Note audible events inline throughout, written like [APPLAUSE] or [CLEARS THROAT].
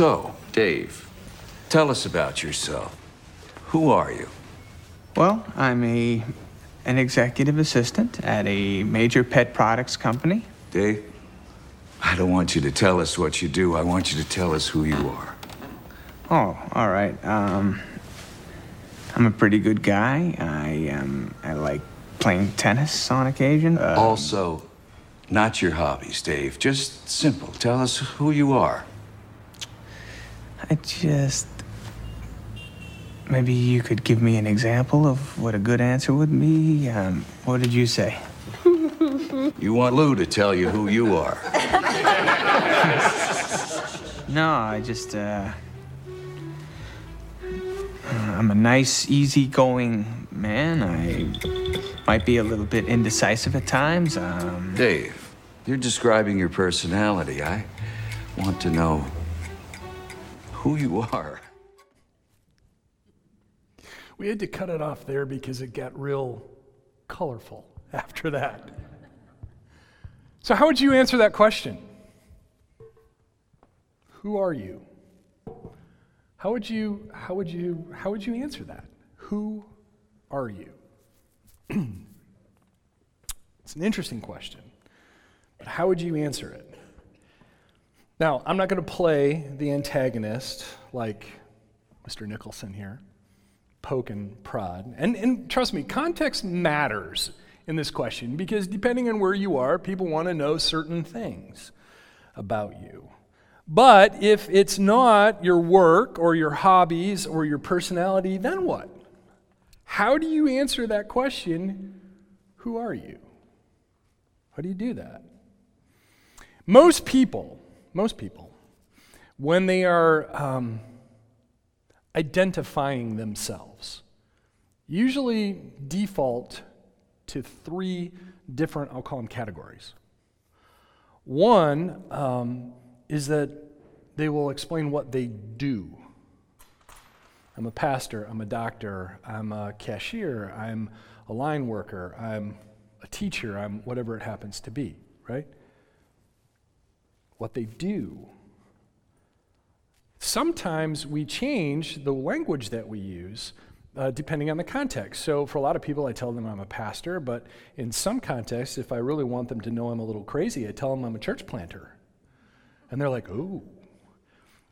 So, Dave, tell us about yourself. Who are you? Well, I'm a an executive assistant at a major pet products company. Dave, I don't want you to tell us what you do. I want you to tell us who you are. Oh, all right. Um, I'm a pretty good guy. I um, I like playing tennis on occasion. Uh, Also, not your hobbies, Dave. Just simple. Tell us who you are. I just maybe you could give me an example of what a good answer would be. Um, what did you say? [LAUGHS] You want Lou to tell you who you are. [LAUGHS] No, I just uh, I'm a nice, easygoing man. I might be a little bit indecisive at times. Um, Dave, you're describing your personality. I want to know who you are. We had to cut it off there because it got real colorful after that. So, how would you answer that question? Who are you? How would you, how would you, how would you answer that? Who are you? [CLEARS THROAT] it's an interesting question, but how would you answer it? Now, I'm not going to play the antagonist like Mr. Nicholson here, poke and prod. And, and trust me, context matters in this question because depending on where you are, people want to know certain things about you. But if it's not your work or your hobbies or your personality, then what? How do you answer that question? Who are you? How do you do that? Most people, most people, when they are um, identifying themselves, usually default to three different, I'll call them categories. One um, is that they will explain what they do. I'm a pastor, I'm a doctor, I'm a cashier, I'm a line worker, I'm a teacher, I'm whatever it happens to be, right? What they do. Sometimes we change the language that we use uh, depending on the context. So, for a lot of people, I tell them I'm a pastor, but in some contexts, if I really want them to know I'm a little crazy, I tell them I'm a church planter. And they're like, ooh.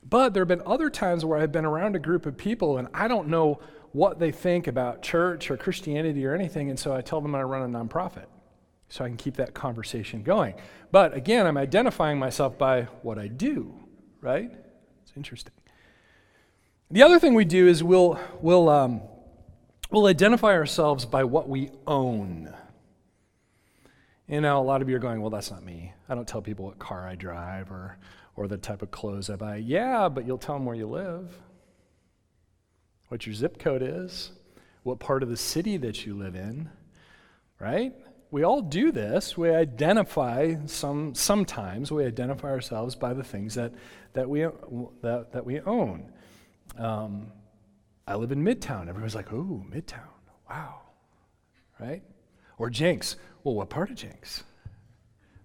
But there have been other times where I've been around a group of people and I don't know what they think about church or Christianity or anything, and so I tell them I run a nonprofit so I can keep that conversation going. But again, I'm identifying myself by what I do, right? It's interesting. The other thing we do is we'll, we'll, um, we'll identify ourselves by what we own. You know, a lot of you are going, well, that's not me. I don't tell people what car I drive or, or the type of clothes I buy. Yeah, but you'll tell them where you live, what your zip code is, what part of the city that you live in, right? We all do this. We identify some, sometimes we identify ourselves by the things that, that, we, that, that we own. Um, I live in Midtown. Everybody's like, ooh, Midtown. Wow. Right? Or Jenks. Well, what part of Jenks?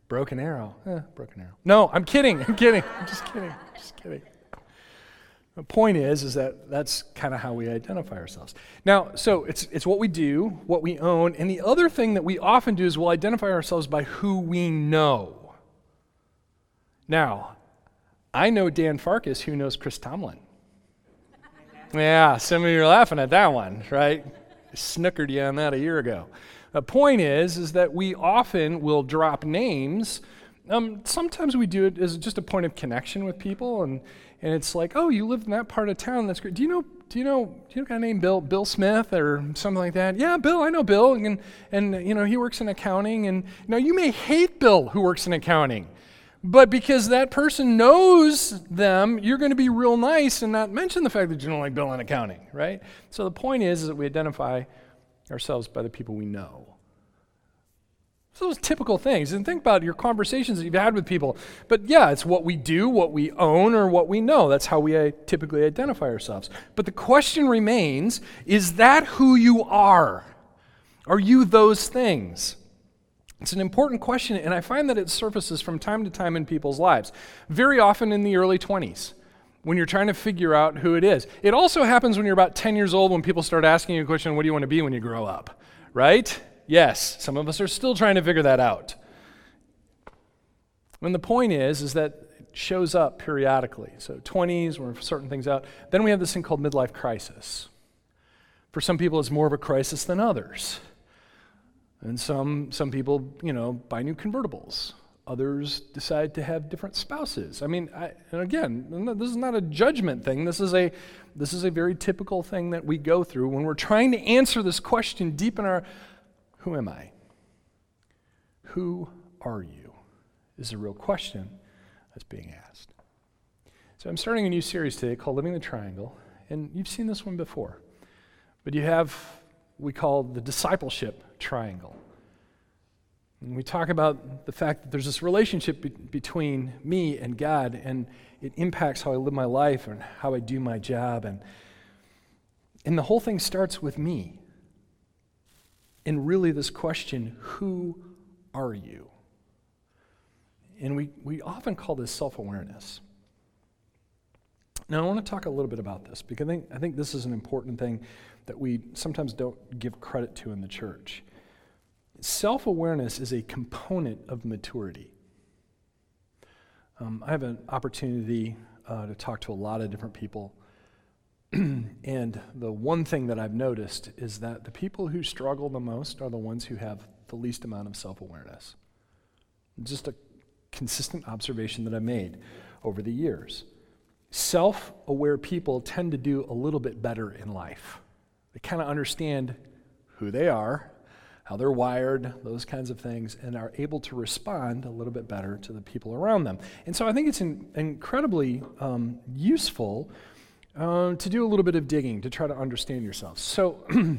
Broken Arrow. Eh, Broken Arrow. No, I'm kidding. I'm kidding. [LAUGHS] I'm just kidding. Just kidding. The point is, is that that's kind of how we identify ourselves. Now, so it's, it's what we do, what we own, and the other thing that we often do is we'll identify ourselves by who we know. Now, I know Dan Farkas, who knows Chris Tomlin. Yeah, some of you are laughing at that one, right? Snookered you on that a year ago. The point is, is that we often will drop names. Um, sometimes we do it as just a point of connection with people, and, and it's like, oh, you live in that part of town. That's great. Do you know? Do you know? Do you know a guy named Bill Bill Smith or something like that? Yeah, Bill. I know Bill, and and you know he works in accounting. And know you may hate Bill who works in accounting, but because that person knows them, you're going to be real nice and not mention the fact that you don't like Bill in accounting, right? So the point is, is that we identify ourselves by the people we know. So those typical things. And think about your conversations that you've had with people. But yeah, it's what we do, what we own, or what we know. That's how we uh, typically identify ourselves. But the question remains is that who you are? Are you those things? It's an important question, and I find that it surfaces from time to time in people's lives. Very often in the early 20s. when you're trying to figure out who it is. It also happens when you're about 10 years old when people start asking you a question, What do you want to be when you grow up? Right? Yes, some of us are still trying to figure that out. And the point is, is that it shows up periodically. So 20s, we're sorting things out. Then we have this thing called midlife crisis. For some people, it's more of a crisis than others. And some, some people, you know, buy new convertibles. Others decide to have different spouses. I mean, I, and again, this is not a judgment thing. This is a, this is a very typical thing that we go through when we're trying to answer this question deep in our who am I? Who are you? Is a real question that's being asked. So I'm starting a new series today called Living the Triangle, and you've seen this one before. But you have we call the discipleship triangle. And we talk about the fact that there's this relationship be- between me and God, and it impacts how I live my life and how I do my job. And, and the whole thing starts with me. And really, this question who are you? And we, we often call this self awareness. Now, I want to talk a little bit about this because I think, I think this is an important thing that we sometimes don't give credit to in the church. Self awareness is a component of maturity. Um, I have an opportunity uh, to talk to a lot of different people. [CLEARS THROAT] and the one thing that I've noticed is that the people who struggle the most are the ones who have the least amount of self awareness. Just a consistent observation that I've made over the years. Self aware people tend to do a little bit better in life. They kind of understand who they are, how they're wired, those kinds of things, and are able to respond a little bit better to the people around them. And so I think it's in, incredibly um, useful uh, to do a little bit of digging to try to understand yourself. So [CLEARS THROAT]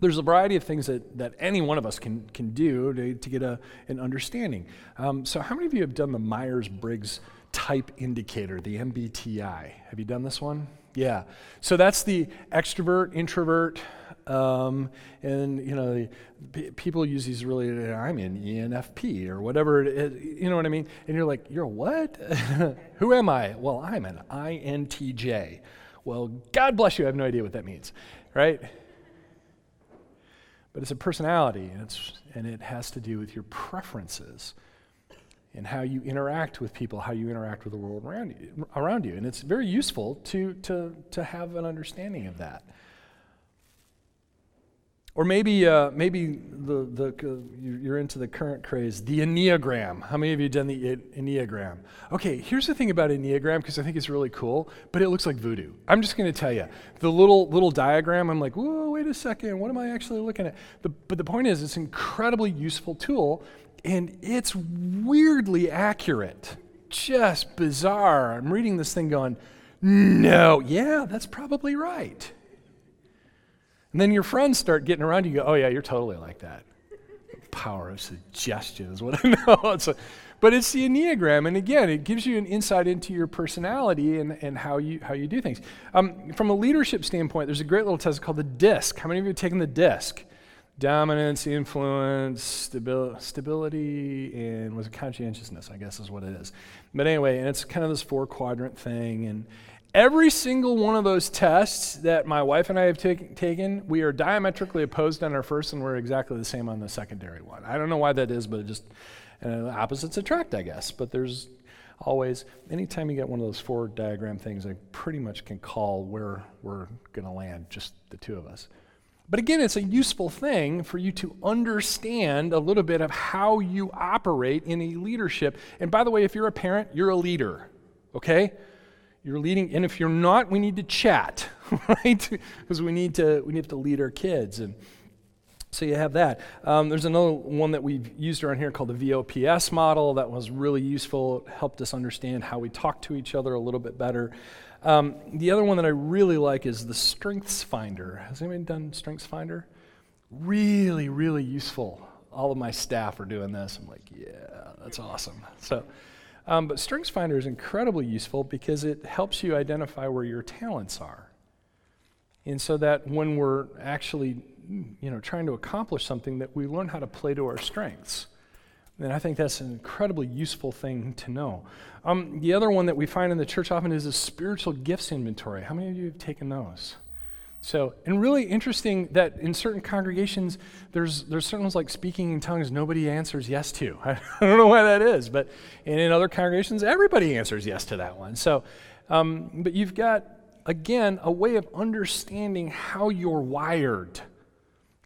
there's a variety of things that, that any one of us can, can do to, to get a, an understanding. Um, so, how many of you have done the Myers Briggs type indicator, the MBTI? Have you done this one? Yeah. So that's the extrovert, introvert, um, and you know, people use these really. I'm an ENFP or whatever. It is, you know what I mean? And you're like, you're what? [LAUGHS] Who am I? Well, I'm an INTJ. Well, God bless you. I have no idea what that means, right? But it's a personality, and it's and it has to do with your preferences and how you interact with people, how you interact with the world around you. Around you. And it's very useful to, to, to have an understanding of that. Or maybe, uh, maybe the, the, uh, you're into the current craze, the Enneagram. How many of you done the Enneagram? Okay, here's the thing about Enneagram, because I think it's really cool, but it looks like voodoo. I'm just going to tell you. The little, little diagram, I'm like, whoa, wait a second, what am I actually looking at? The, but the point is, it's an incredibly useful tool and it's weirdly accurate. Just bizarre. I'm reading this thing going, no, yeah, that's probably right. And then your friends start getting around you, you go, oh, yeah, you're totally like that. Power of suggestion is what I know. [LAUGHS] It's a, but it's the Enneagram, and again, it gives you an insight into your personality and, and how, you, how you do things. Um, from a leadership standpoint, there's a great little test called the DISC. How many of you have taken the DISC? dominance, influence, stabi- stability, and was it conscientiousness? I guess is what it is. But anyway, and it's kind of this four quadrant thing. And every single one of those tests that my wife and I have taken, we are diametrically opposed on our first, and we're exactly the same on the secondary one. I don't know why that is, but it just opposites attract, I guess. But there's always, anytime you get one of those four diagram things, I pretty much can call where we're going to land, just the two of us. But again, it's a useful thing for you to understand a little bit of how you operate in a leadership. And by the way, if you're a parent, you're a leader, okay? You're leading, and if you're not, we need to chat, [LAUGHS] right? Because we need to we need to lead our kids, and so you have that. Um, there's another one that we've used around here called the VOPS model that was really useful. It helped us understand how we talk to each other a little bit better. Um, the other one that I really like is the Strengths Finder. Has anybody done Strengths Finder? Really, really useful. All of my staff are doing this. I'm like, yeah, that's awesome. So, um, but Strengths Finder is incredibly useful because it helps you identify where your talents are. And so that when we're actually, you know, trying to accomplish something, that we learn how to play to our strengths. And I think that's an incredibly useful thing to know. Um, the other one that we find in the church often is a spiritual gifts inventory. How many of you have taken those? So, and really interesting that in certain congregations, there's, there's certain ones like speaking in tongues nobody answers yes to. [LAUGHS] I don't know why that is, but and in other congregations, everybody answers yes to that one. So, um, but you've got, again, a way of understanding how you're wired,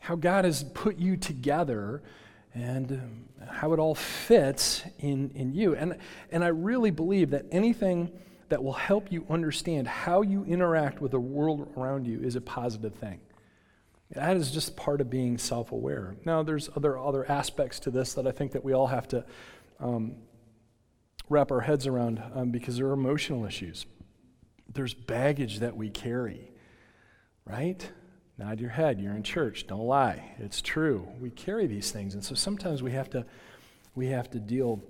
how God has put you together, and how it all fits in, in you. And, and I really believe that anything that will help you understand how you interact with the world around you is a positive thing. That is just part of being self-aware. Now, there's other other aspects to this that I think that we all have to um, wrap our heads around um, because there are emotional issues. There's baggage that we carry, right? Nod your head. You're in church. Don't lie. It's true. We carry these things, and so sometimes we have to we have to deal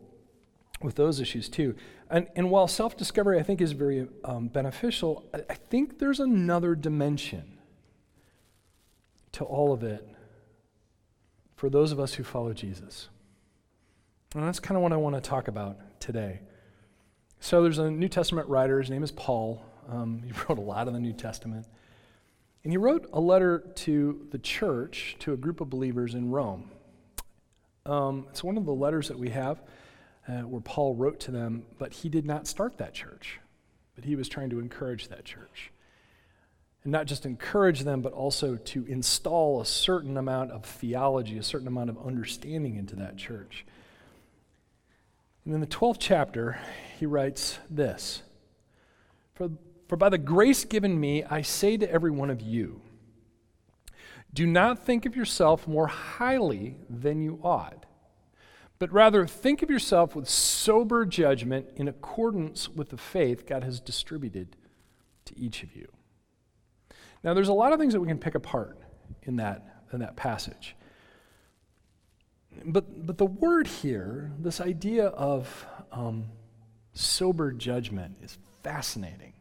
with those issues too. And, and while self discovery, I think, is very um, beneficial, I, I think there's another dimension to all of it for those of us who follow Jesus. And that's kind of what I want to talk about today. So there's a New Testament writer, his name is Paul. Um, he [LAUGHS] wrote a lot of the New Testament. And he wrote a letter to the church, to a group of believers in Rome. Um, it's one of the letters that we have uh, where Paul wrote to them, but he did not start that church, but he was trying to encourage that church. And not just encourage them, but also to install a certain amount of theology, a certain amount of understanding into that church. And in the 12th chapter, he writes this For, for by the grace given me, I say to every one of you, do not think of yourself more highly than you ought but rather think of yourself with sober judgment in accordance with the faith God has distributed to each of you. Now, there's a lot of things that we can pick apart in that, in that passage. But, but the word here, this idea of um, sober judgment, is fascinating.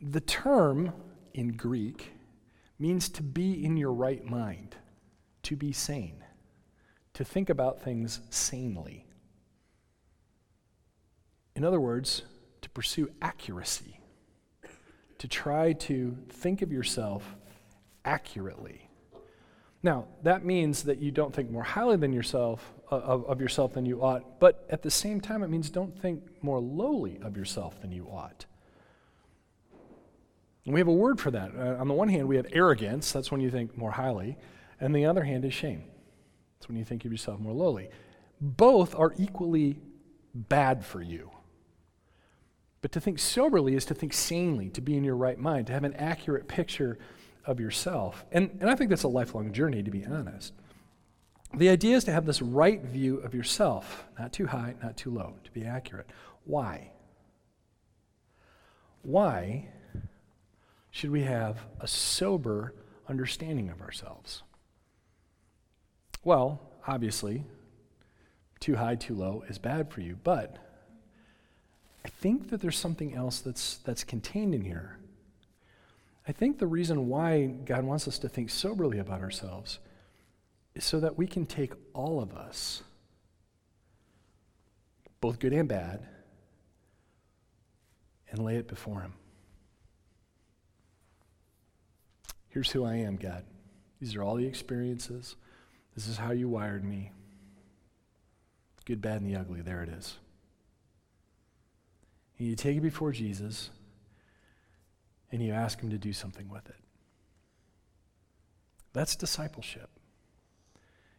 The term in Greek means to be in your right mind, to be sane to think about things sanely. In other words, to pursue accuracy, to try to think of yourself accurately. Now, that means that you don't think more highly than yourself uh, of, of yourself than you ought, but at the same time it means don't think more lowly of yourself than you ought. And we have a word for that. Uh, on the one hand, we have arrogance, that's when you think more highly, and the other hand is shame. It's when you think of yourself more lowly. Both are equally bad for you. But to think soberly is to think sanely, to be in your right mind, to have an accurate picture of yourself. And, and I think that's a lifelong journey, to be honest. The idea is to have this right view of yourself, not too high, not too low, to be accurate. Why? Why should we have a sober understanding of ourselves? Well, obviously, too high, too low is bad for you, but I think that there's something else that's, that's contained in here. I think the reason why God wants us to think soberly about ourselves is so that we can take all of us, both good and bad, and lay it before Him. Here's who I am, God. These are all the experiences. This is how you wired me. Good, bad, and the ugly. There it is. And you take it before Jesus and you ask him to do something with it. That's discipleship.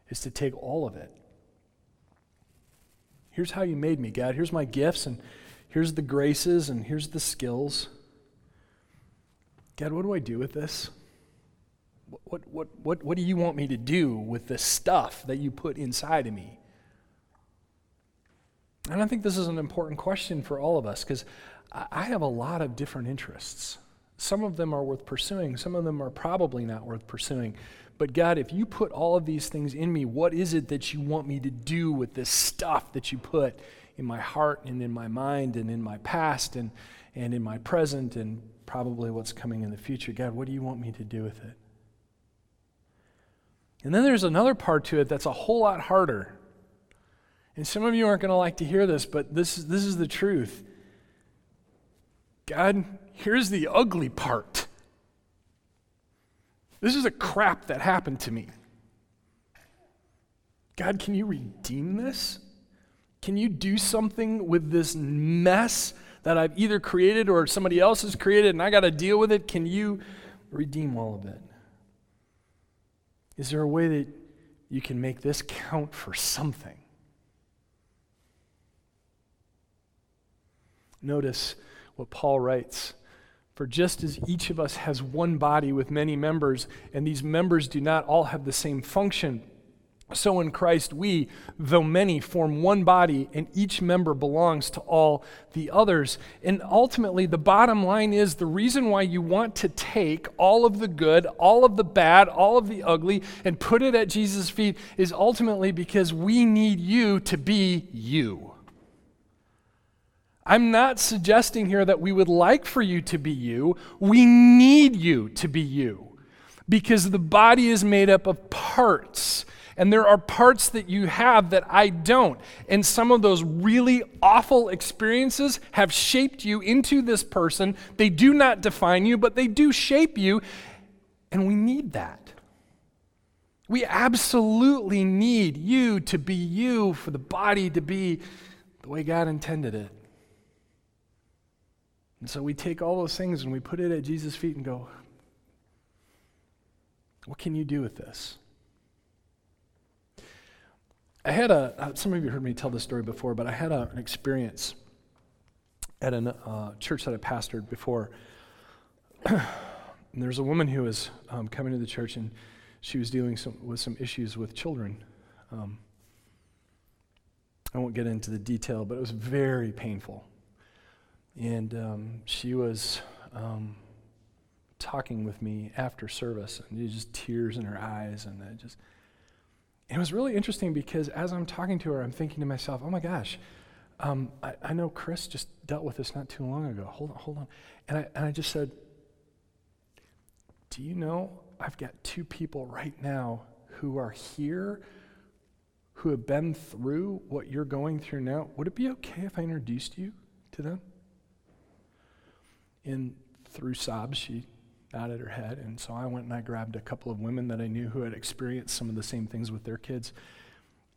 Is to take all of it. Here's how you made me, God. Here's my gifts and here's the graces and here's the skills. God, what do I do with this? What, what, what, what do you want me to do with the stuff that you put inside of me? And I think this is an important question for all of us because I have a lot of different interests. Some of them are worth pursuing, some of them are probably not worth pursuing. But God, if you put all of these things in me, what is it that you want me to do with this stuff that you put in my heart and in my mind and in my past and, and in my present and probably what's coming in the future? God, what do you want me to do with it? And then there's another part to it that's a whole lot harder. And some of you aren't going to like to hear this, but this is, this is the truth. God, here's the ugly part. This is a crap that happened to me. God, can you redeem this? Can you do something with this mess that I've either created or somebody else has created and I got to deal with it? Can you redeem all of it? Is there a way that you can make this count for something? Notice what Paul writes. For just as each of us has one body with many members, and these members do not all have the same function, so in Christ, we, though many, form one body, and each member belongs to all the others. And ultimately, the bottom line is the reason why you want to take all of the good, all of the bad, all of the ugly, and put it at Jesus' feet is ultimately because we need you to be you. I'm not suggesting here that we would like for you to be you. We need you to be you because the body is made up of parts. And there are parts that you have that I don't. And some of those really awful experiences have shaped you into this person. They do not define you, but they do shape you. And we need that. We absolutely need you to be you, for the body to be the way God intended it. And so we take all those things and we put it at Jesus' feet and go, What can you do with this? I had a, uh, some of you heard me tell this story before, but I had a, an experience at a uh, church that I pastored before. and there was a woman who was um, coming to the church and she was dealing some, with some issues with children. Um, I won't get into the detail, but it was very painful. And um, she was um, talking with me after service, and just tears in her eyes, and it just it was really interesting because as I'm talking to her, I'm thinking to myself, oh my gosh, um, I, I, know Chris just dealt with this not too long ago. Hold on, hold on. And I, and I just said, do you know I've got two people right now who are here who have been through what you're going through now? Would it be okay if I introduced you to them? And through sobs, she nodded her head. And so I went and I grabbed a couple of women that I knew who had experienced some of the same things with their kids.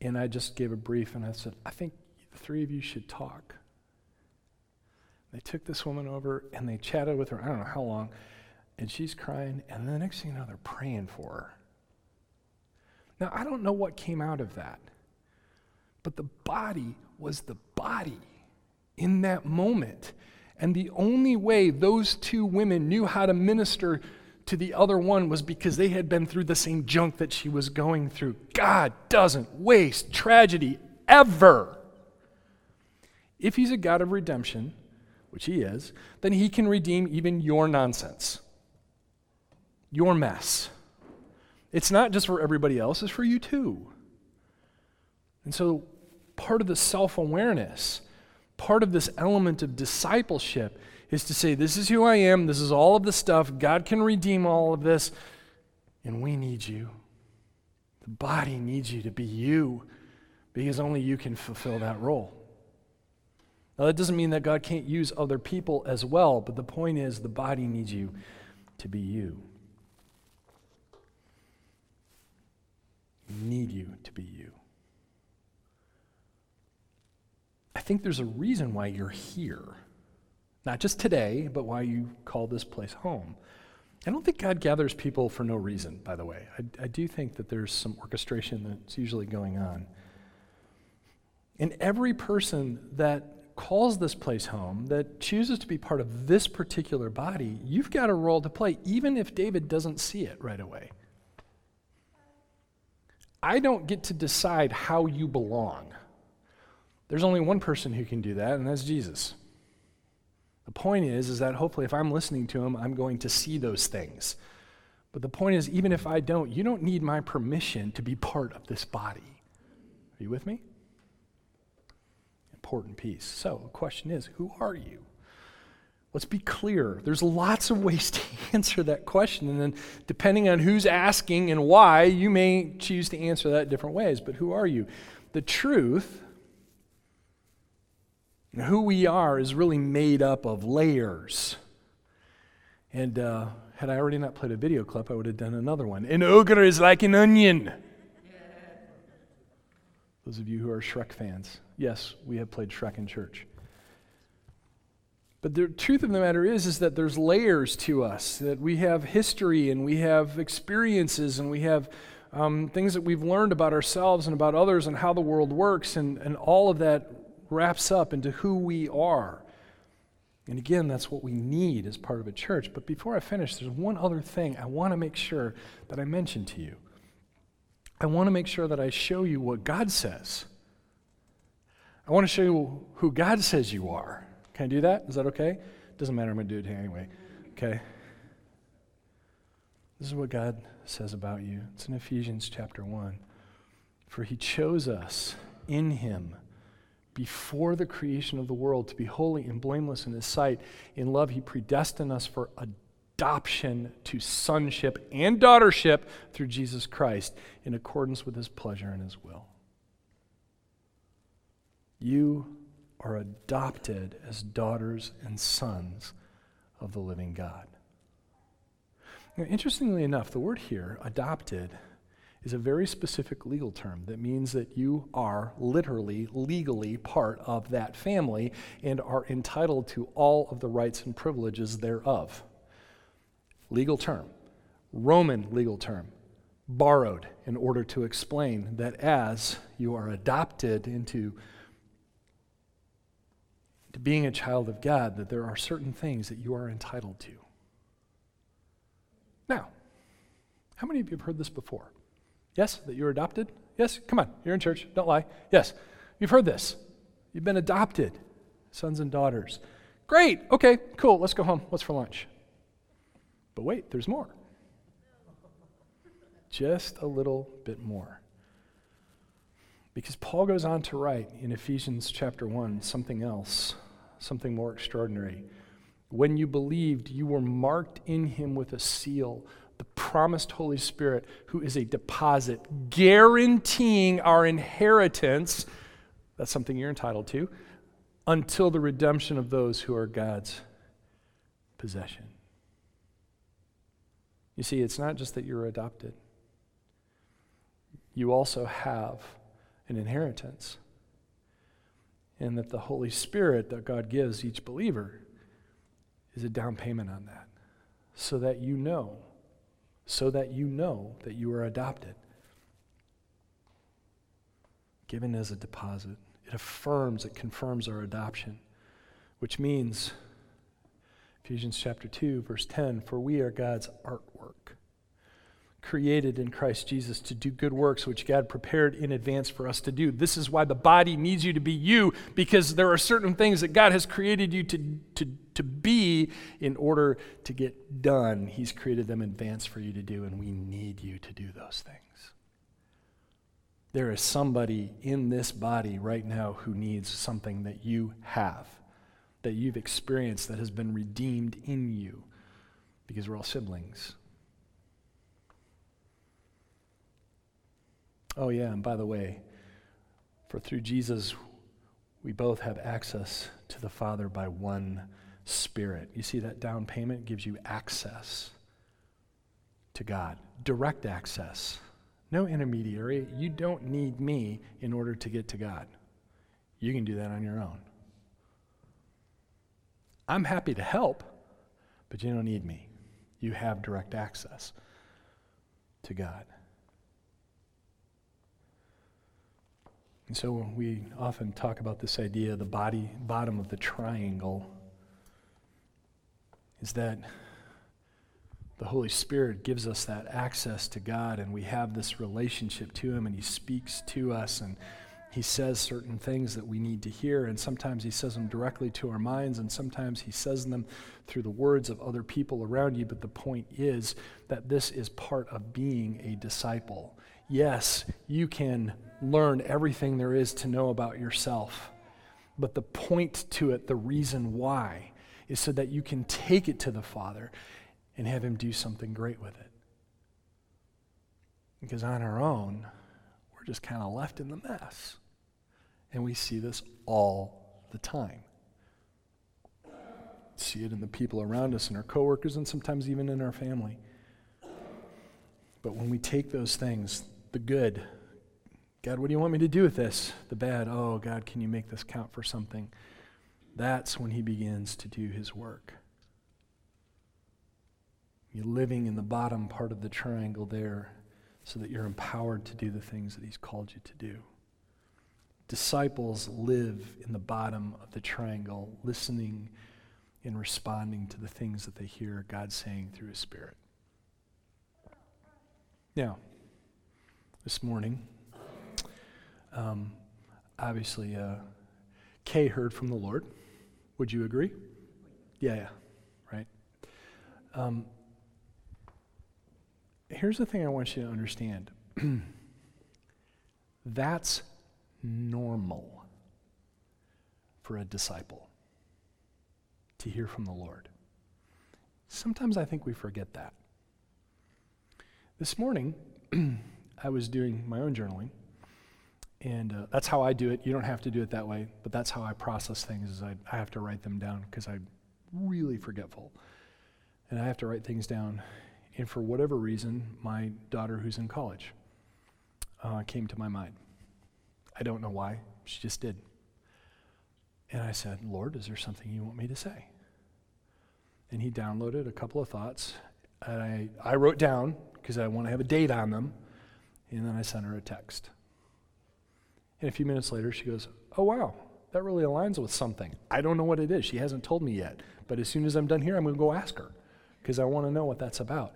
And I just gave a brief and I said, I think the three of you should talk. They took this woman over and they chatted with her, I don't know how long, and she's crying. And the next thing you know, they're praying for her. Now, I don't know what came out of that, but the body was the body in that moment. And the only way those two women knew how to minister to the other one was because they had been through the same junk that she was going through. God doesn't waste tragedy ever. If He's a God of redemption, which He is, then He can redeem even your nonsense, your mess. It's not just for everybody else, it's for you too. And so, part of the self awareness part of this element of discipleship is to say, This is who I am, this is all of the stuff, God can redeem all of this, and we need you. The body needs you to be you because only you can fulfill that role. Now, that doesn't mean that God can't use other people as well, but the point is the body needs you to be you. Need you to be you. I think there's a reason why you're here. Not just today, but why you call this place home. I don't think God gathers people for no reason, by the way. I, I do think that there's some orchestration that's usually going on. And every person that calls this place home, that chooses to be part of this particular body, you've got a role to play, even if David doesn't see it right away. I don't get to decide how you belong. There's only one person who can do that, and that's Jesus. The point is, is that hopefully if I'm listening to him, I'm going to see those things. But the point is, even if I don't, you don't need my permission to be part of this body. Are you with me? Important piece. So the question is, who are you? Let's be clear. There's lots of ways [LAUGHS] to answer that question. And then, depending on who's asking and why, you may choose to answer that different ways. But who are you? The truth Who we are is really made up of layers. And uh, had I already not played a video clip, I would have done another one. An ogre is like an onion. Those of you who are Shrek fans, yes, we have played Shrek in church. But the truth of the matter is, is that there's layers to us, that we have history and we have experiences and we have um, things that we've learned about ourselves and about others and how the world works, and, and all of that wraps up into who we are. And again, that's what we need as part of a church. But before I finish, there's one other thing I want to make sure that I mention to you. I want to make sure that I show you what God says. I want to show you who God says you are. Can I do that? Is that okay? Doesn't matter, I'm going to do it here anyway. Okay? This is what God says about you. It's in Ephesians chapter 1. For he chose us in him before the creation of the world to be holy and blameless in his sight. In love, he predestined us for adoption to sonship and daughtership through Jesus Christ in accordance with his pleasure and his will. You are adopted as daughters and sons of the living God. Now, interestingly enough, the word here, adopted, is a very specific legal term that means that you are literally, legally part of that family and are entitled to all of the rights and privileges thereof. Legal term, Roman legal term, borrowed in order to explain that as you are adopted into to being a child of God, that there are certain things that you are entitled to. Now, how many of you have heard this before? Yes, that you're adopted? Yes, come on, you're in church, don't lie. Yes, you've heard this. You've been adopted, sons and daughters. Great, okay, cool, let's go home. What's for lunch? But wait, there's more. Just a little bit more. Because Paul goes on to write in Ephesians chapter 1 something else, something more extraordinary. When you believed, you were marked in him with a seal, the promised Holy Spirit, who is a deposit guaranteeing our inheritance. That's something you're entitled to until the redemption of those who are God's possession. You see, it's not just that you're adopted, you also have an inheritance. And that the Holy Spirit that God gives each believer is a down payment on that. So that you know, so that you know that you are adopted. Given as a deposit. It affirms, it confirms our adoption, which means, Ephesians chapter 2, verse 10, for we are God's artwork created in Christ Jesus to do good works which God prepared in advance for us to do. This is why the body needs you to be you, because there are certain things that God has created you to, to, to be in order to get done. He's created them in advance for you to do, and we need you to do those things. There is somebody in this body right now who needs something that you have, that you've experienced, that has been redeemed in you, because we're all siblings. Oh, yeah, and by the way, for through Jesus, we both have access to the Father by one Spirit. You see, that down payment gives you access to God, direct access. No intermediary. You don't need me in order to get to God. You can do that on your own. I'm happy to help, but you don't need me. You have direct access to God. And so we often talk about this idea, the body, bottom of the triangle, is that the Holy Spirit gives us that access to God, and we have this relationship to Him, and He speaks to us, and He says certain things that we need to hear, and sometimes He says them directly to our minds, and sometimes He says them through the words of other people around you. But the point is that this is part of being a disciple. Yes, you can learn everything there is to know about yourself. But the point to it, the reason why, is so that you can take it to the Father and have Him do something great with it. Because on our own, we're just kind of left in the mess. And we see this all the time. See it in the people around us, in our coworkers, and sometimes even in our family. But when we take those things, the good, God, what do you want me to do with this? The bad, oh, God, can you make this count for something? That's when He begins to do His work. You're living in the bottom part of the triangle there so that you're empowered to do the things that He's called you to do. Disciples live in the bottom of the triangle, listening and responding to the things that they hear God saying through His Spirit. Now, this morning, um, obviously, uh, Kay heard from the Lord. Would you agree? Yeah, yeah, right. Um, here's the thing I want you to understand [CLEARS THROAT] that's normal for a disciple to hear from the Lord. Sometimes I think we forget that. This morning, [CLEARS THROAT] I was doing my own journaling, and uh, that's how I do it. You don't have to do it that way, but that's how I process things. Is I, I have to write them down because I'm really forgetful, and I have to write things down. And for whatever reason, my daughter, who's in college, uh, came to my mind. I don't know why. She just did. And I said, Lord, is there something you want me to say? And he downloaded a couple of thoughts. And I, I wrote down, because I want to have a date on them, and then I sent her a text. And a few minutes later, she goes, Oh, wow, that really aligns with something. I don't know what it is. She hasn't told me yet. But as soon as I'm done here, I'm going to go ask her, because I want to know what that's about.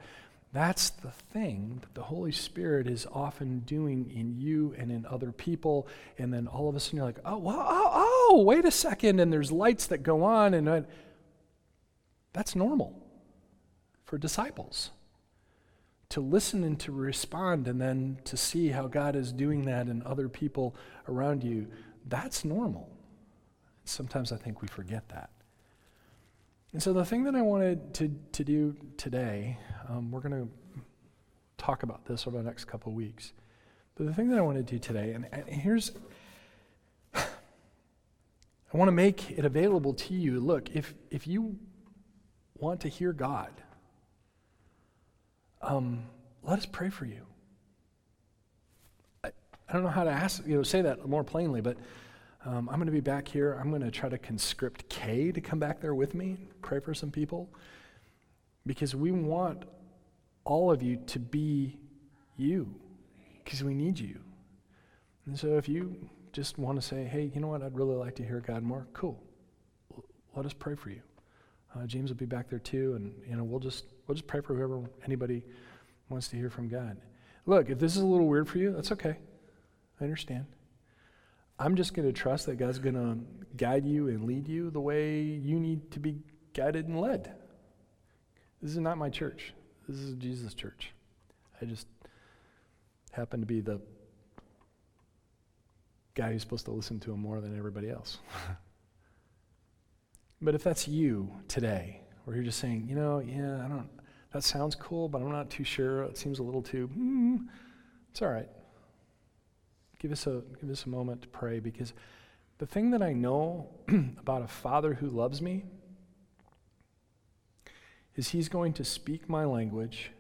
That's the thing that the Holy Spirit is often doing in you and in other people. And then all of a sudden you're like, oh, oh, oh, wait a second. And there's lights that go on. And I, that's normal for disciples to listen and to respond and then to see how God is doing that in other people around you. That's normal. Sometimes I think we forget that. And so, the thing that I wanted to, to do today, um, we're going to talk about this over the next couple of weeks. But the thing that I want to do today, and, and here's, [SIGHS] I want to make it available to you. Look, if, if you want to hear God, um, let us pray for you. I, I don't know how to ask, you know, say that more plainly, but um, I'm going to be back here. I'm going to try to conscript Kay to come back there with me, pray for some people, because we want all of you to be you, because we need you. And so if you just want to say, hey, you know what, I'd really like to hear God more, cool. Let us pray for you. Uh, James will be back there too, and you know we'll just we'll just pray for whoever anybody wants to hear from God. Look, if this is a little weird for you, that's okay. I understand. I'm just going to trust that God's going to guide you and lead you the way you need to be guided and led. This is not my church. This is Jesus' church. I just happen to be the guy who's supposed to listen to him more than everybody else. [LAUGHS] but if that's you today, or you're just saying, you know, yeah, I don't, that sounds cool, but I'm not too sure. It seems a little too, mm, it's all right give us a give us a moment to pray because the thing that I know [CLEARS THROAT] about a father who loves me is he's going to speak my language.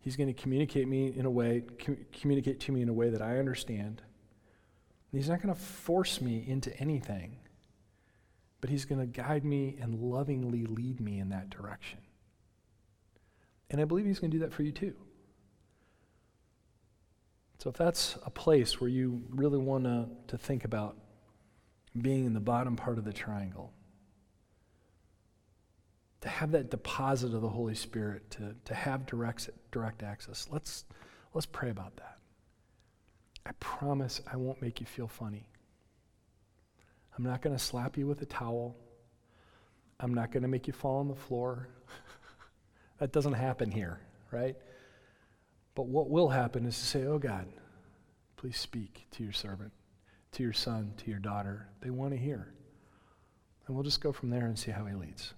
He's going to communicate me in a way com- communicate to me in a way that I understand. And he's not going to force me into anything. But he's going to guide me and lovingly lead me in that direction. And I believe he's going to do that for you too. So if that's a place where you really want to, to think about being in the bottom part of the triangle, to have that deposit of the Holy Spirit, to, to have direct, direct access, let's, let's pray about that. I promise I won't make you feel funny. I'm not going to slap you with a towel. I'm not going to make you fall on the floor. [LAUGHS] that doesn't happen here, right? But what will happen is to say, Oh God, please speak to your servant, to your son, to your daughter. They want to hear. And we'll just go from there and see how he leads.